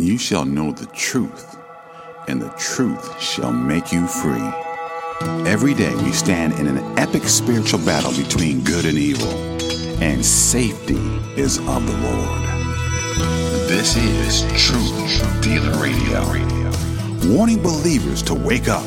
and you shall know the truth, and the truth shall make you free. Every day we stand in an epic spiritual battle between good and evil, and safety is of the Lord. This is Truth Dealer Radio. Warning believers to wake up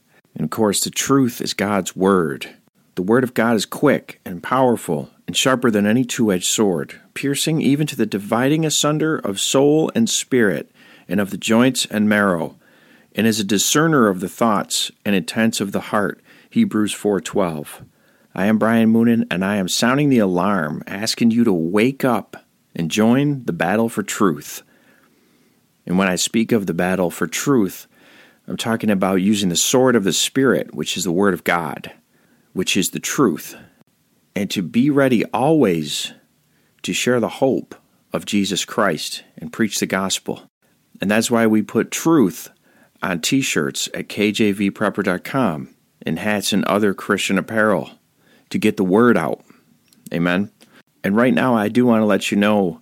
And of course, the truth is God's Word. The Word of God is quick and powerful and sharper than any two edged sword, piercing even to the dividing asunder of soul and spirit, and of the joints and marrow, and is a discerner of the thoughts and intents of the heart. Hebrews 4:12. I am Brian Moonen and I am sounding the alarm, asking you to wake up and join the battle for truth. And when I speak of the battle for truth, I'm talking about using the sword of the Spirit, which is the Word of God, which is the truth, and to be ready always to share the hope of Jesus Christ and preach the gospel. And that's why we put truth on t shirts at kjvprepper.com and hats and other Christian apparel to get the word out. Amen. And right now, I do want to let you know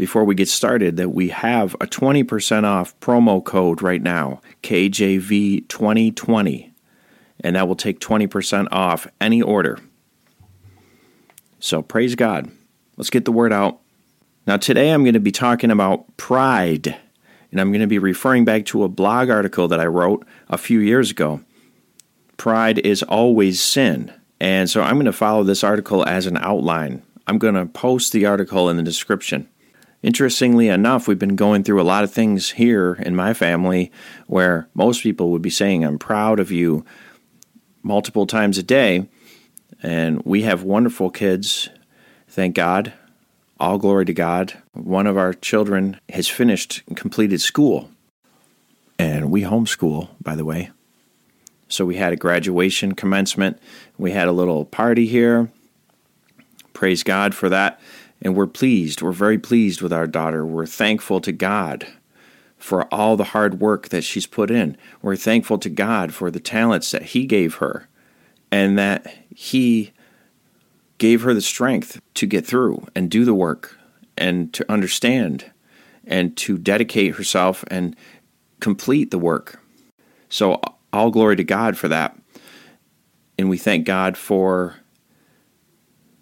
before we get started that we have a 20% off promo code right now, KJV2020, and that will take 20% off any order. So praise God. Let's get the word out. Now, today I'm going to be talking about pride, and I'm going to be referring back to a blog article that I wrote a few years ago. Pride is always sin. And so I'm going to follow this article as an outline. I'm going to post the article in the description. Interestingly enough, we've been going through a lot of things here in my family where most people would be saying, I'm proud of you multiple times a day. And we have wonderful kids, thank God. All glory to God. One of our children has finished and completed school. And we homeschool, by the way. So we had a graduation commencement. We had a little party here. Praise God for that. And we're pleased. We're very pleased with our daughter. We're thankful to God for all the hard work that she's put in. We're thankful to God for the talents that He gave her and that He gave her the strength to get through and do the work and to understand and to dedicate herself and complete the work. So, all glory to God for that. And we thank God for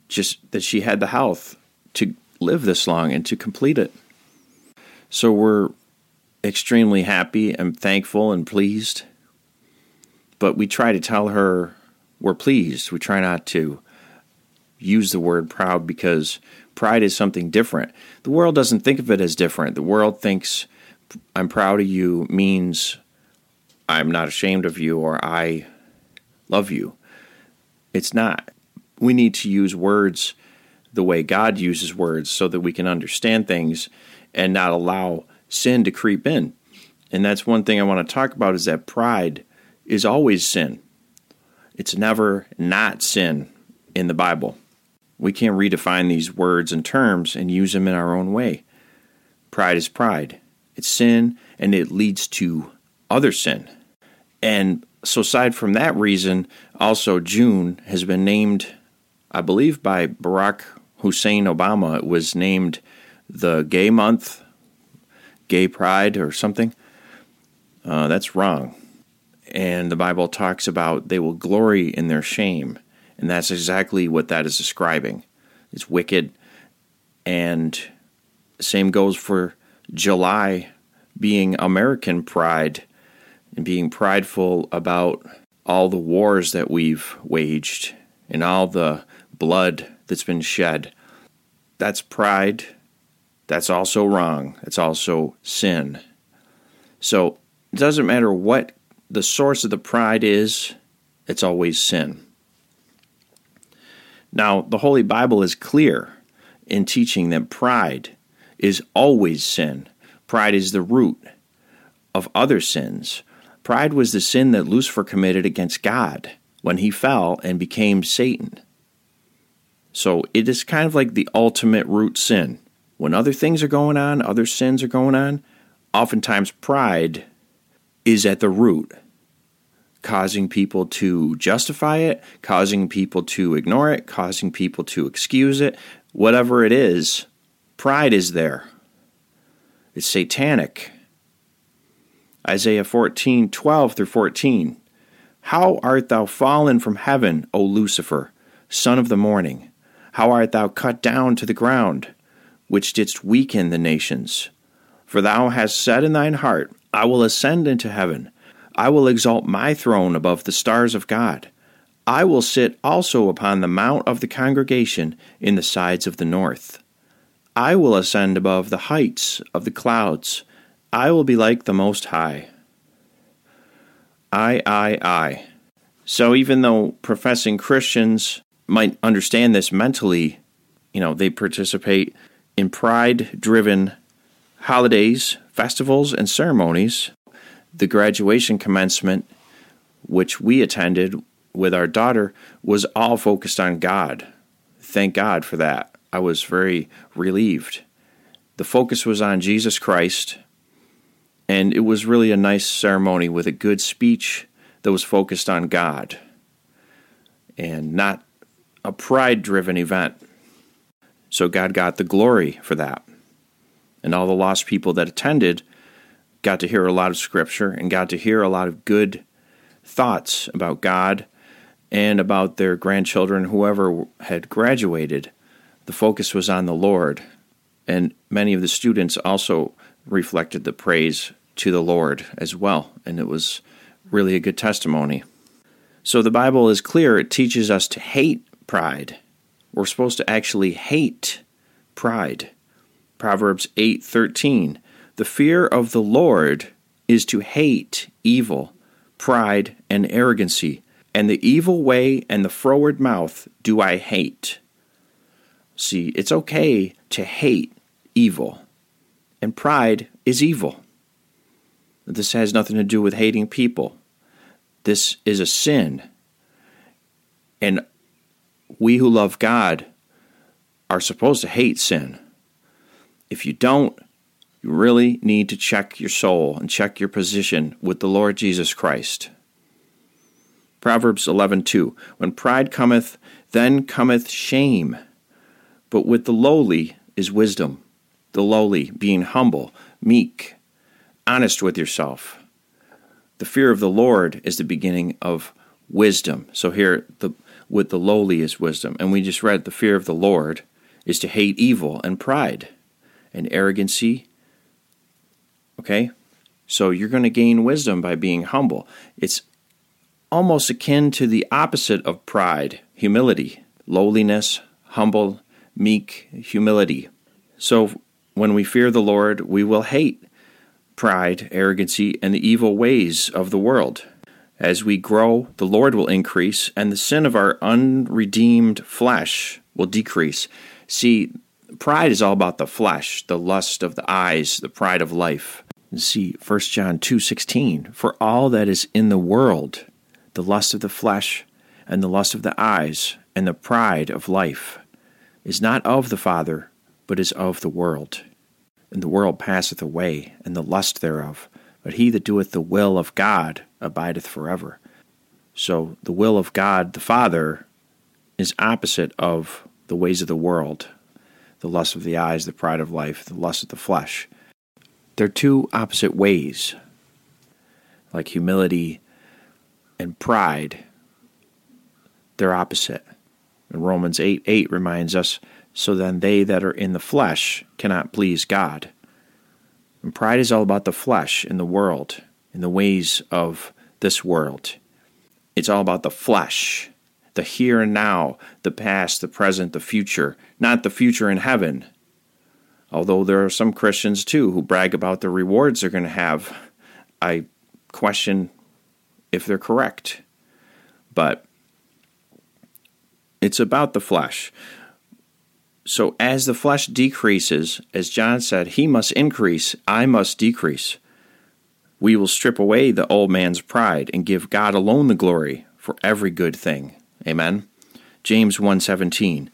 just that she had the health to live this long and to complete it. So we're extremely happy and thankful and pleased. But we try to tell her we're pleased. We try not to use the word proud because pride is something different. The world doesn't think of it as different. The world thinks I'm proud of you means I'm not ashamed of you or I love you. It's not. We need to use words the way God uses words so that we can understand things and not allow sin to creep in. And that's one thing I want to talk about is that pride is always sin. It's never not sin in the Bible. We can't redefine these words and terms and use them in our own way. Pride is pride. It's sin and it leads to other sin. And so, aside from that reason, also June has been named, I believe, by Barack Hussein Obama was named the Gay Month, Gay Pride, or something. Uh, that's wrong. And the Bible talks about they will glory in their shame. And that's exactly what that is describing. It's wicked. And same goes for July being American pride and being prideful about all the wars that we've waged and all the blood that's been shed. That's pride. That's also wrong. It's also sin. So it doesn't matter what the source of the pride is, it's always sin. Now, the Holy Bible is clear in teaching that pride is always sin. Pride is the root of other sins. Pride was the sin that Lucifer committed against God when he fell and became Satan. So it is kind of like the ultimate root sin. When other things are going on, other sins are going on, oftentimes pride is at the root, causing people to justify it, causing people to ignore it, causing people to excuse it. Whatever it is, pride is there. It's satanic. Isaiah 14, 12 through 14. How art thou fallen from heaven, O Lucifer, son of the morning? How art thou cut down to the ground, which didst weaken the nations? For thou hast said in thine heart, I will ascend into heaven. I will exalt my throne above the stars of God. I will sit also upon the mount of the congregation in the sides of the north. I will ascend above the heights of the clouds. I will be like the Most High. I, I, I. So even though professing Christians might understand this mentally, you know, they participate in pride driven holidays, festivals, and ceremonies. The graduation commencement, which we attended with our daughter, was all focused on God. Thank God for that. I was very relieved. The focus was on Jesus Christ, and it was really a nice ceremony with a good speech that was focused on God and not a pride driven event. So God got the glory for that. And all the lost people that attended got to hear a lot of scripture and got to hear a lot of good thoughts about God and about their grandchildren, whoever had graduated. The focus was on the Lord. And many of the students also reflected the praise to the Lord as well. And it was really a good testimony. So the Bible is clear. It teaches us to hate pride. We're supposed to actually hate pride. Proverbs 8:13 The fear of the Lord is to hate evil, pride and arrogancy, and the evil way and the froward mouth do I hate. See, it's okay to hate evil, and pride is evil. This has nothing to do with hating people. This is a sin. And we who love God are supposed to hate sin. If you don't, you really need to check your soul and check your position with the Lord Jesus Christ. Proverbs 11:2 When pride cometh, then cometh shame, but with the lowly is wisdom. The lowly being humble, meek, honest with yourself. The fear of the Lord is the beginning of wisdom. So here the with the lowly is wisdom. And we just read the fear of the Lord is to hate evil and pride and arrogancy. Okay? So you're going to gain wisdom by being humble. It's almost akin to the opposite of pride humility, lowliness, humble, meek, humility. So when we fear the Lord, we will hate pride, arrogancy, and the evil ways of the world. As we grow, the Lord will increase, and the sin of our unredeemed flesh will decrease. See, pride is all about the flesh, the lust of the eyes, the pride of life. See 1 John 2:16, for all that is in the world, the lust of the flesh and the lust of the eyes and the pride of life is not of the Father, but is of the world. And the world passeth away, and the lust thereof, but he that doeth the will of God abideth forever. So the will of God the Father is opposite of the ways of the world, the lust of the eyes, the pride of life, the lust of the flesh. They're two opposite ways, like humility and pride. They're opposite. And Romans 8 8 reminds us so then they that are in the flesh cannot please God. And pride is all about the flesh in the world, in the ways of this world. It's all about the flesh, the here and now, the past, the present, the future, not the future in heaven. Although there are some Christians too who brag about the rewards they're going to have, I question if they're correct. But it's about the flesh. So as the flesh decreases, as John said, he must increase, I must decrease. we will strip away the old man's pride and give God alone the glory for every good thing. Amen. James 1:17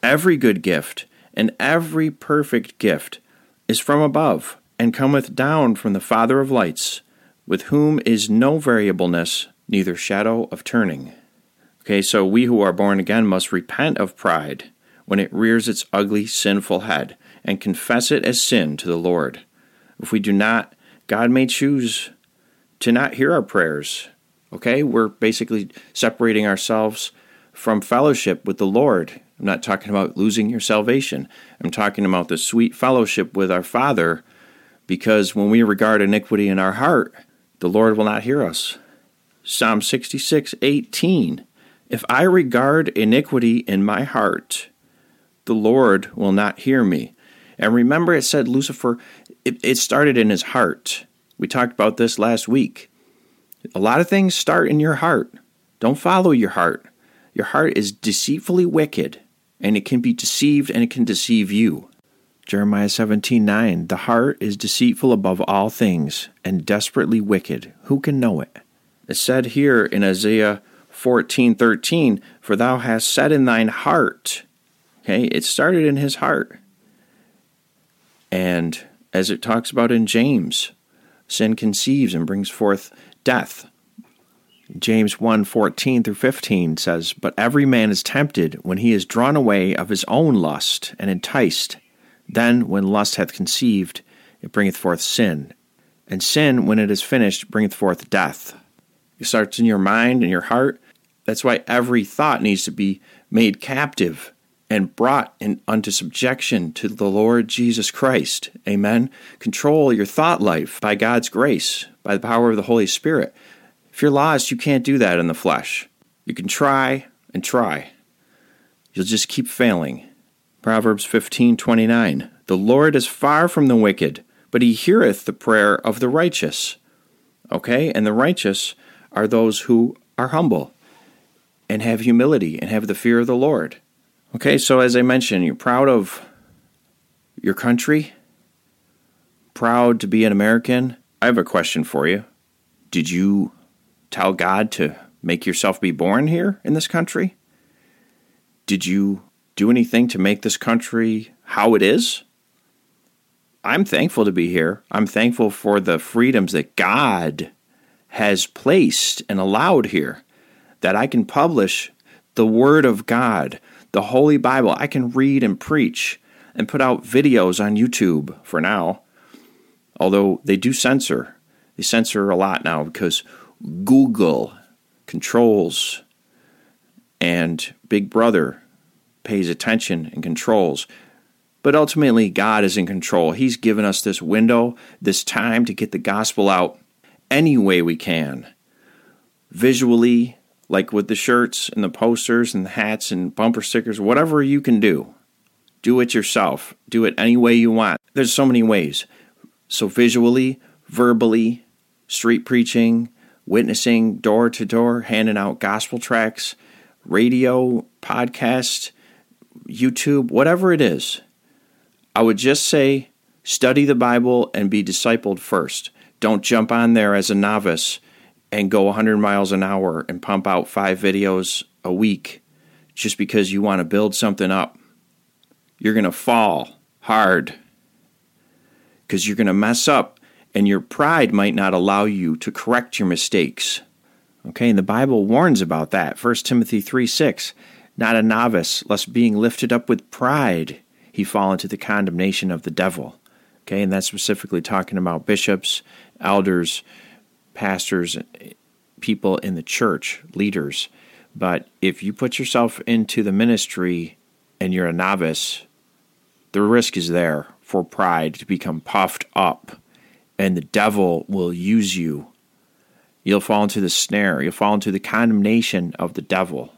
Every good gift and every perfect gift is from above and cometh down from the Father of lights, with whom is no variableness, neither shadow of turning. Okay, so we who are born again must repent of pride when it rears its ugly, sinful head and confess it as sin to the Lord. If we do not, God may choose to not hear our prayers. Okay, we're basically separating ourselves from fellowship with the Lord. I'm not talking about losing your salvation. I'm talking about the sweet fellowship with our Father because when we regard iniquity in our heart, the Lord will not hear us. Psalm 66 18. If I regard iniquity in my heart, the Lord will not hear me. And remember, it said Lucifer, it, it started in his heart. We talked about this last week. A lot of things start in your heart. Don't follow your heart. Your heart is deceitfully wicked, and it can be deceived and it can deceive you. Jeremiah 17:9 The heart is deceitful above all things and desperately wicked. Who can know it? It's said here in Isaiah 14:13, For thou hast said in thine heart. Okay, it started in his heart. And as it talks about in James, sin conceives and brings forth death. James 1:14 through 15 says, "But every man is tempted when he is drawn away of his own lust and enticed. Then when lust hath conceived, it bringeth forth sin, and sin when it is finished bringeth forth death." It starts in your mind and your heart. That's why every thought needs to be made captive and brought in, unto subjection to the Lord Jesus Christ. Amen. Control your thought life by God's grace, by the power of the Holy Spirit. If you're lost, you can't do that in the flesh. You can try and try. You'll just keep failing. Proverbs 15:29 The Lord is far from the wicked, but he heareth the prayer of the righteous. Okay? And the righteous are those who are humble and have humility and have the fear of the Lord. Okay, so as I mentioned, you're proud of your country, proud to be an American. I have a question for you. Did you tell God to make yourself be born here in this country? Did you do anything to make this country how it is? I'm thankful to be here. I'm thankful for the freedoms that God has placed and allowed here, that I can publish the Word of God the Holy Bible. I can read and preach and put out videos on YouTube for now. Although they do censor. They censor a lot now because Google controls and Big Brother pays attention and controls. But ultimately, God is in control. He's given us this window, this time to get the gospel out any way we can. Visually, like with the shirts and the posters and the hats and bumper stickers, whatever you can do, do it yourself. Do it any way you want. There's so many ways. So, visually, verbally, street preaching, witnessing, door to door, handing out gospel tracts, radio, podcast, YouTube, whatever it is, I would just say study the Bible and be discipled first. Don't jump on there as a novice and go 100 miles an hour and pump out five videos a week just because you want to build something up, you're going to fall hard because you're going to mess up and your pride might not allow you to correct your mistakes. Okay, and the Bible warns about that. 1 Timothy 3 6. Not a novice, lest being lifted up with pride, he fall into the condemnation of the devil. Okay, and that's specifically talking about bishops, elders, pastors, people in the church, leaders. But if you put yourself into the ministry and you're a novice, the risk is there for pride to become puffed up, and the devil will use you. You'll fall into the snare, you'll fall into the condemnation of the devil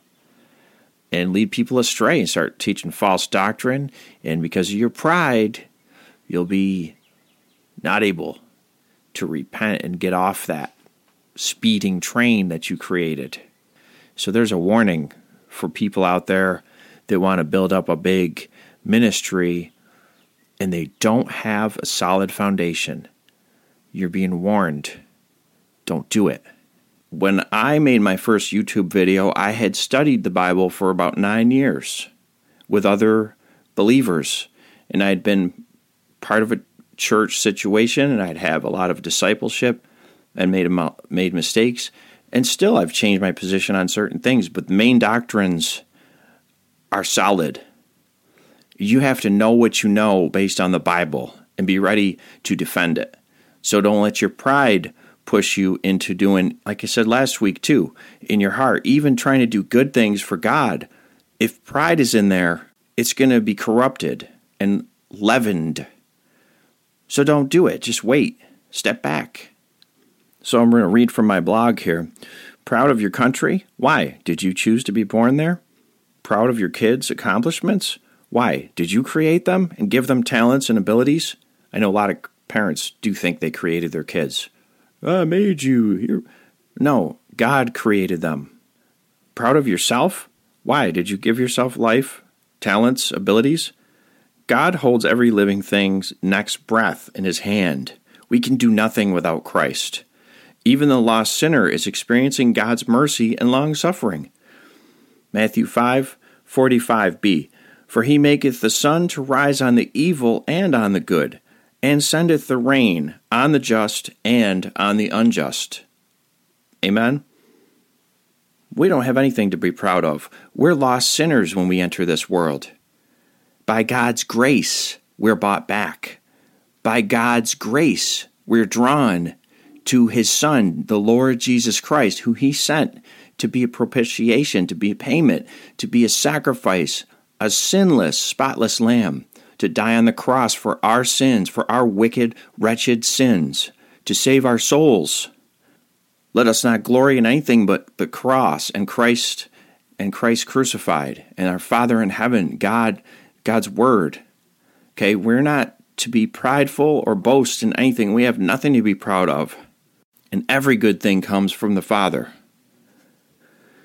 and lead people astray and start teaching false doctrine. And because of your pride, you'll be not able to repent and get off that speeding train that you created. So there's a warning for people out there that want to build up a big ministry and they don't have a solid foundation. You're being warned. don't do it. When I made my first YouTube video, I had studied the Bible for about nine years with other believers, and I had been part of a church situation, and I'd have a lot of discipleship and made made mistakes, and still I've changed my position on certain things. But the main doctrines are solid. You have to know what you know based on the Bible and be ready to defend it. So don't let your pride push you into doing, like I said last week too, in your heart, even trying to do good things for God. If pride is in there, it's going to be corrupted and leavened. So don't do it. Just wait. Step back. So I'm going to read from my blog here. Proud of your country? Why? Did you choose to be born there? Proud of your kids' accomplishments? Why? Did you create them and give them talents and abilities? I know a lot of parents do think they created their kids. I made you. You're... No, God created them. Proud of yourself? Why? Did you give yourself life, talents, abilities? God holds every living thing's next breath in his hand. We can do nothing without Christ. Even the lost sinner is experiencing God's mercy and long suffering. Matthew 5 45b For he maketh the sun to rise on the evil and on the good, and sendeth the rain on the just and on the unjust. Amen. We don't have anything to be proud of. We're lost sinners when we enter this world. By God's grace, we're bought back. By God's grace, we're drawn to his Son, the Lord Jesus Christ, who he sent to be a propitiation, to be a payment, to be a sacrifice, a sinless, spotless lamb, to die on the cross for our sins, for our wicked, wretched sins, to save our souls. Let us not glory in anything but the cross and Christ and Christ crucified and our Father in heaven, God, God's word. Okay, we're not to be prideful or boast in anything. We have nothing to be proud of and every good thing comes from the Father.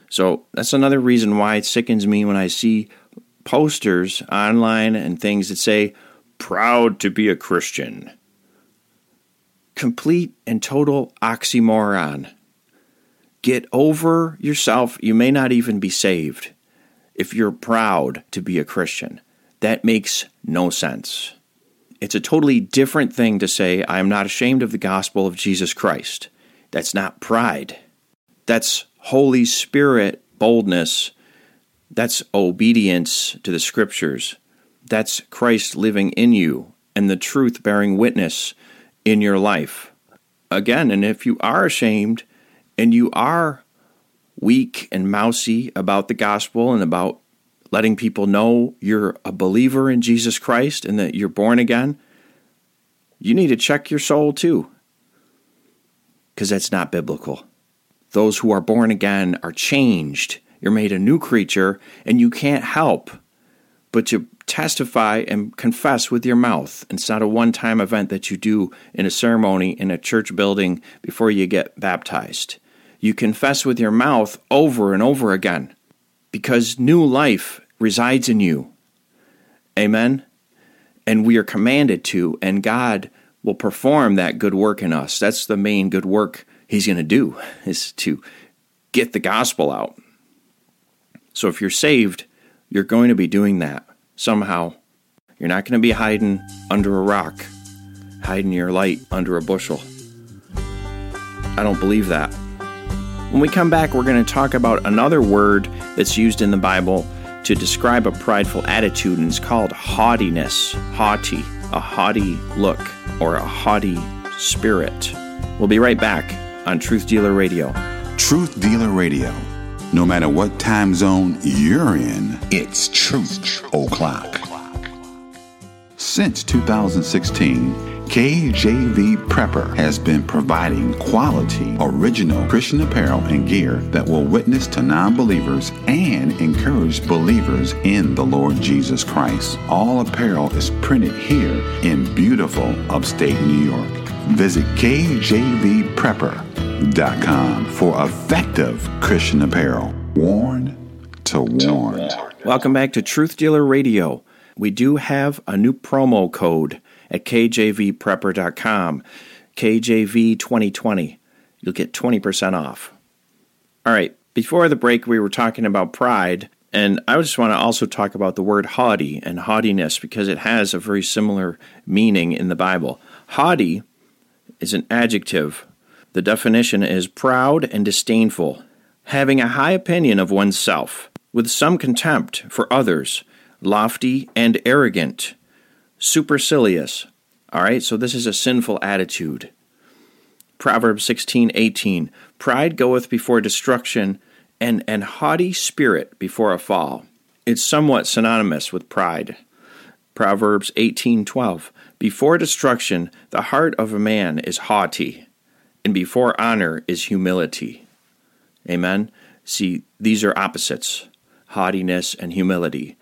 So that's another reason why it sickens me when I see posters online and things that say, proud to be a Christian. Complete and total oxymoron. Get over yourself. You may not even be saved if you're proud to be a Christian. That makes no sense. It's a totally different thing to say, I am not ashamed of the gospel of Jesus Christ. That's not pride. That's Holy Spirit boldness. That's obedience to the scriptures. That's Christ living in you and the truth bearing witness in your life. Again, and if you are ashamed and you are weak and mousy about the gospel and about letting people know you're a believer in Jesus Christ and that you're born again, you need to check your soul too because that's not biblical. Those who are born again are changed. You're made a new creature, and you can't help but to testify and confess with your mouth. It's not a one time event that you do in a ceremony in a church building before you get baptized. You confess with your mouth over and over again because new life resides in you. Amen? And we are commanded to, and God will perform that good work in us. That's the main good work he's going to do is to get the gospel out. So if you're saved, you're going to be doing that somehow. You're not going to be hiding under a rock, hiding your light under a bushel. I don't believe that. When we come back, we're going to talk about another word that's used in the Bible to describe a prideful attitude, and it's called haughtiness, haughty a haughty look or a haughty spirit. We'll be right back on Truth Dealer Radio. Truth Dealer Radio. No matter what time zone you're in, it's Truth oh O'Clock. Since 2016, KJV Prepper has been providing quality, original Christian apparel and gear that will witness to non believers and encourage believers in the Lord Jesus Christ. All apparel is printed here in beautiful upstate New York. Visit KJVPrepper.com for effective Christian apparel. Worn to warn. Welcome back to Truth Dealer Radio. We do have a new promo code at kjvprepper.com. KJV 2020. you'll get 20% off. All right, before the break, we were talking about pride, and I just want to also talk about the word haughty and haughtiness because it has a very similar meaning in the Bible. Haughty is an adjective. The definition is proud and disdainful, having a high opinion of oneself, with some contempt for others, lofty and arrogant, supercilious. All right, so this is a sinful attitude. Proverbs 16:18 Pride goeth before destruction and an haughty spirit before a fall. It's somewhat synonymous with pride. Proverbs 18:12 Before destruction the heart of a man is haughty and before honor is humility. Amen. See, these are opposites. Haughtiness and humility.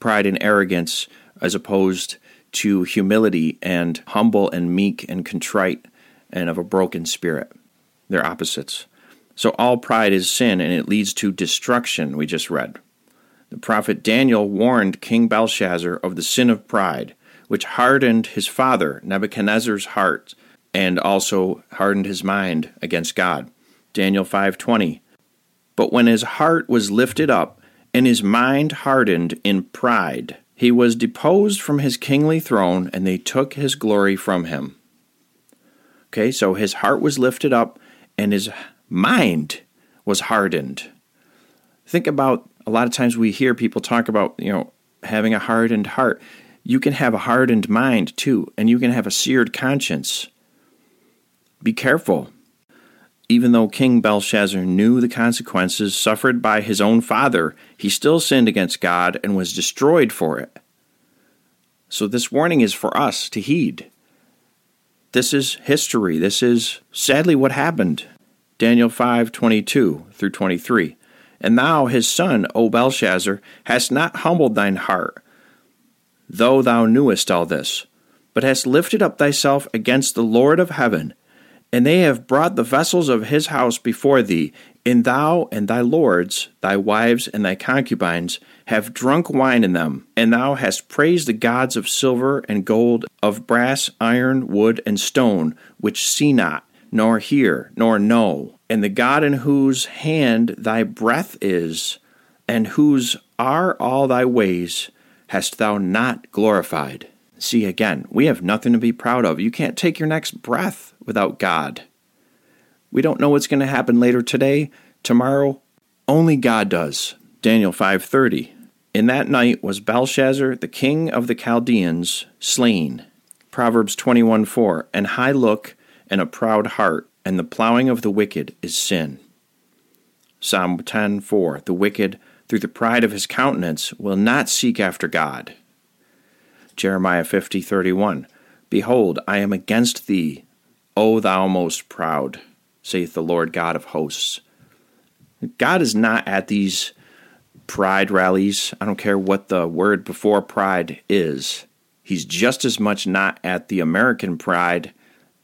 Pride and arrogance as opposed to humility and humble and meek and contrite and of a broken spirit. They're opposites. So all pride is sin and it leads to destruction, we just read. The prophet Daniel warned King Belshazzar of the sin of pride, which hardened his father Nebuchadnezzar's heart and also hardened his mind against God. Daniel 5:20. But when his heart was lifted up and his mind hardened in pride, he was deposed from his kingly throne and they took his glory from him. Okay, so his heart was lifted up and his mind was hardened. Think about a lot of times we hear people talk about, you know, having a hardened heart. You can have a hardened mind too, and you can have a seared conscience. Be careful. Even though King Belshazzar knew the consequences suffered by his own father, he still sinned against God and was destroyed for it. So, this warning is for us to heed. This is history. This is sadly what happened. Daniel 5 22 through 23. And thou, his son, O Belshazzar, hast not humbled thine heart, though thou knewest all this, but hast lifted up thyself against the Lord of heaven. And they have brought the vessels of his house before thee, and thou and thy lords, thy wives and thy concubines, have drunk wine in them, and thou hast praised the gods of silver and gold, of brass, iron, wood, and stone, which see not, nor hear, nor know, and the God in whose hand thy breath is, and whose are all thy ways, hast thou not glorified. See again, we have nothing to be proud of. You can't take your next breath without God. We don't know what's going to happen later today, tomorrow. Only God does. Daniel 5:30. In that night was Belshazzar, the king of the Chaldeans, slain. Proverbs 21 4. And high look and a proud heart, and the plowing of the wicked is sin. Psalm 10:4. The wicked, through the pride of his countenance, will not seek after God. Jeremiah 50 31. Behold, I am against thee, O thou most proud, saith the Lord God of hosts. God is not at these pride rallies. I don't care what the word before pride is. He's just as much not at the American pride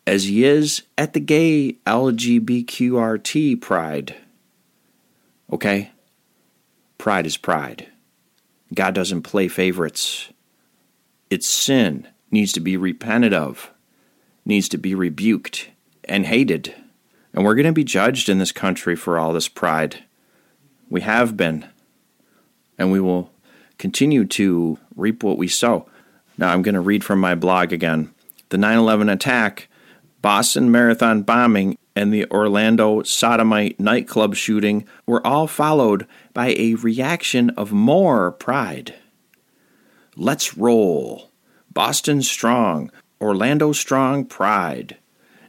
as he is at the gay LGBTQRT pride. Okay? Pride is pride. God doesn't play favorites. It's sin, needs to be repented of, needs to be rebuked and hated. And we're going to be judged in this country for all this pride. We have been and we will continue to reap what we sow. Now, I'm going to read from my blog again. The 9 11 attack, Boston Marathon bombing, and the Orlando sodomite nightclub shooting were all followed by a reaction of more pride. Let's roll. Boston strong, Orlando strong pride.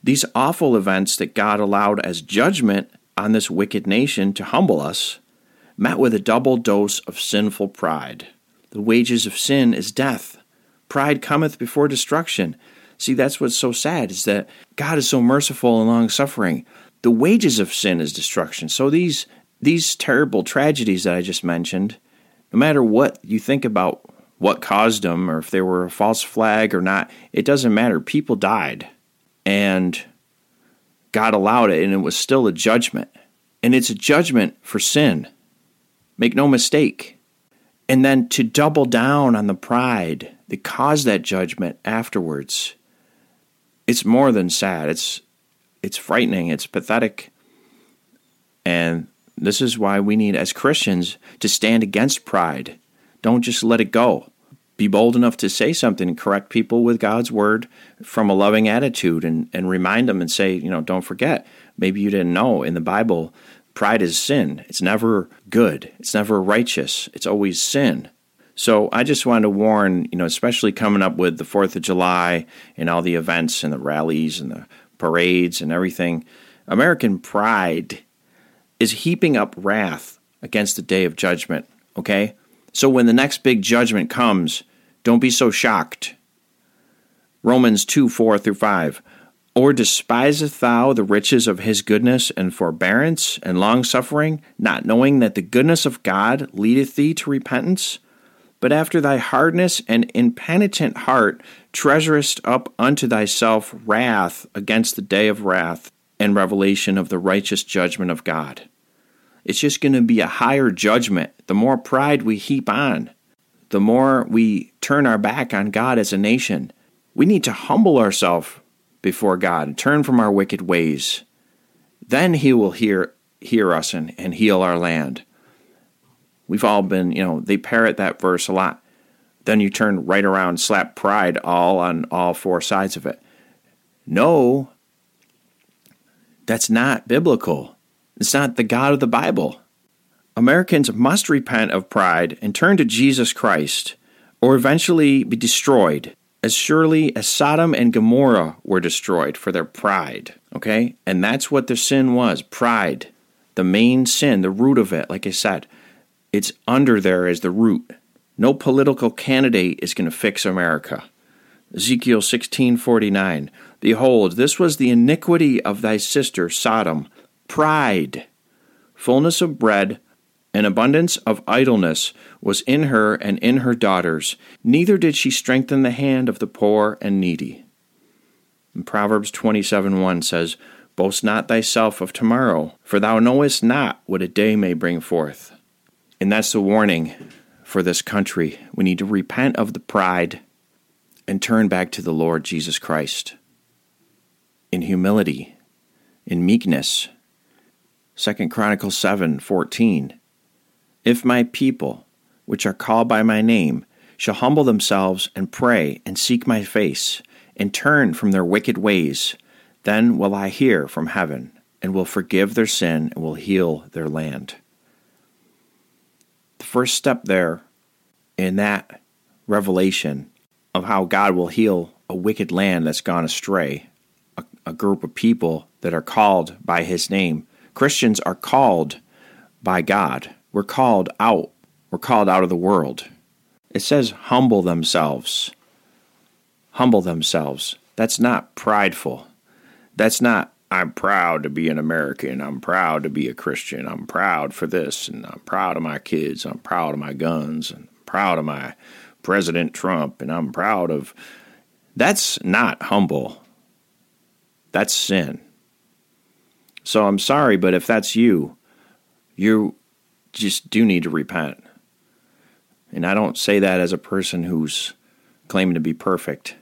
These awful events that God allowed as judgment on this wicked nation to humble us met with a double dose of sinful pride. The wages of sin is death. Pride cometh before destruction. See, that's what's so sad is that God is so merciful and long suffering. The wages of sin is destruction. So these these terrible tragedies that I just mentioned, no matter what you think about what caused them or if they were a false flag or not, it doesn't matter. People died. And God allowed it and it was still a judgment. And it's a judgment for sin. Make no mistake. And then to double down on the pride that caused that judgment afterwards, it's more than sad. It's it's frightening, it's pathetic. And this is why we need, as Christians, to stand against pride. Don't just let it go. Be bold enough to say something and correct people with God's word from a loving attitude and, and remind them and say, you know, don't forget, maybe you didn't know in the Bible, pride is sin. It's never good, it's never righteous, it's always sin. So I just wanted to warn, you know, especially coming up with the 4th of July and all the events and the rallies and the parades and everything. American pride is heaping up wrath against the day of judgment, okay? So when the next big judgment comes, don't be so shocked. Romans 2 4 through 5. Or despiseth thou the riches of his goodness and forbearance and longsuffering, not knowing that the goodness of God leadeth thee to repentance? But after thy hardness and impenitent heart treasurest up unto thyself wrath against the day of wrath and revelation of the righteous judgment of God. It's just going to be a higher judgment. The more pride we heap on, the more we turn our back on God as a nation. We need to humble ourselves before God and turn from our wicked ways. Then He will hear, hear us and, and heal our land. We've all been, you know, they parrot that verse a lot. Then you turn right around, slap pride all on all four sides of it. No, that's not biblical. It's not the God of the Bible. Americans must repent of pride and turn to Jesus Christ, or eventually be destroyed, as surely as Sodom and Gomorrah were destroyed for their pride. Okay? And that's what their sin was pride. The main sin, the root of it, like I said. It's under there as the root. No political candidate is going to fix America. Ezekiel 16:49 Behold, this was the iniquity of thy sister Sodom, pride. Fullness of bread and abundance of idleness was in her and in her daughters, neither did she strengthen the hand of the poor and needy. And Proverbs 27:1 says, Boast not thyself of tomorrow, for thou knowest not what a day may bring forth. And that's the warning for this country. We need to repent of the pride and turn back to the Lord Jesus Christ in humility, in meekness. 2 Chronicles 7:14 If my people, which are called by my name, shall humble themselves and pray and seek my face and turn from their wicked ways, then will I hear from heaven and will forgive their sin and will heal their land the first step there in that revelation of how God will heal a wicked land that's gone astray, a, a group of people that are called by His name. Christians are called by God. We're called out. We're called out of the world. It says, humble themselves. Humble themselves. That's not prideful. That's not I'm proud to be an American. I'm proud to be a Christian. I'm proud for this, and I'm proud of my kids. I'm proud of my guns, and I'm proud of my President Trump, and I'm proud of. That's not humble. That's sin. So I'm sorry, but if that's you, you just do need to repent. And I don't say that as a person who's claiming to be perfect,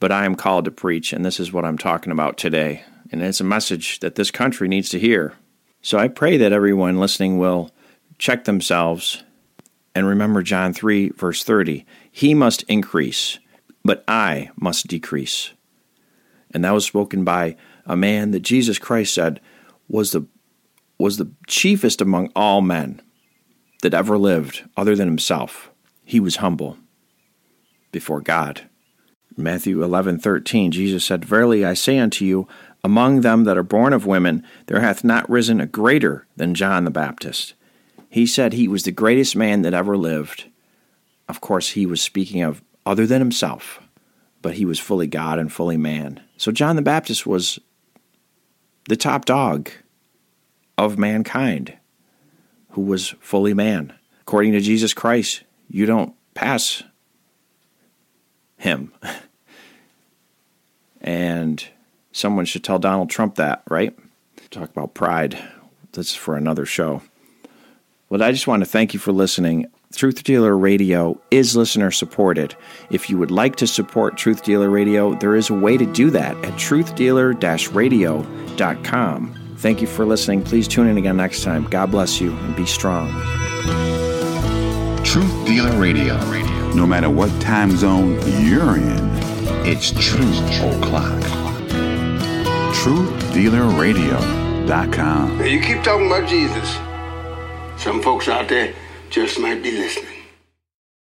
but I am called to preach, and this is what I'm talking about today and it's a message that this country needs to hear. So I pray that everyone listening will check themselves and remember John 3, verse 30. He must increase, but I must decrease. And that was spoken by a man that Jesus Christ said was the, was the chiefest among all men that ever lived, other than himself. He was humble before God. Matthew 11:13 Jesus said, "Verily I say unto you, among them that are born of women, there hath not risen a greater than John the Baptist. He said he was the greatest man that ever lived. Of course, he was speaking of other than himself, but he was fully God and fully man. So John the Baptist was the top dog of mankind who was fully man. According to Jesus Christ, you don't pass him. and Someone should tell Donald Trump that, right? Talk about pride. That's for another show. Well, I just want to thank you for listening. Truth Dealer Radio is listener supported. If you would like to support Truth Dealer Radio, there is a way to do that at truthdealer-radio.com. Thank you for listening. Please tune in again next time. God bless you and be strong. Truth Dealer Radio. No matter what time zone you're in, it's Truth O'Clock. TruthDealerRadio.com. Now you keep talking about Jesus. Some folks out there just might be listening.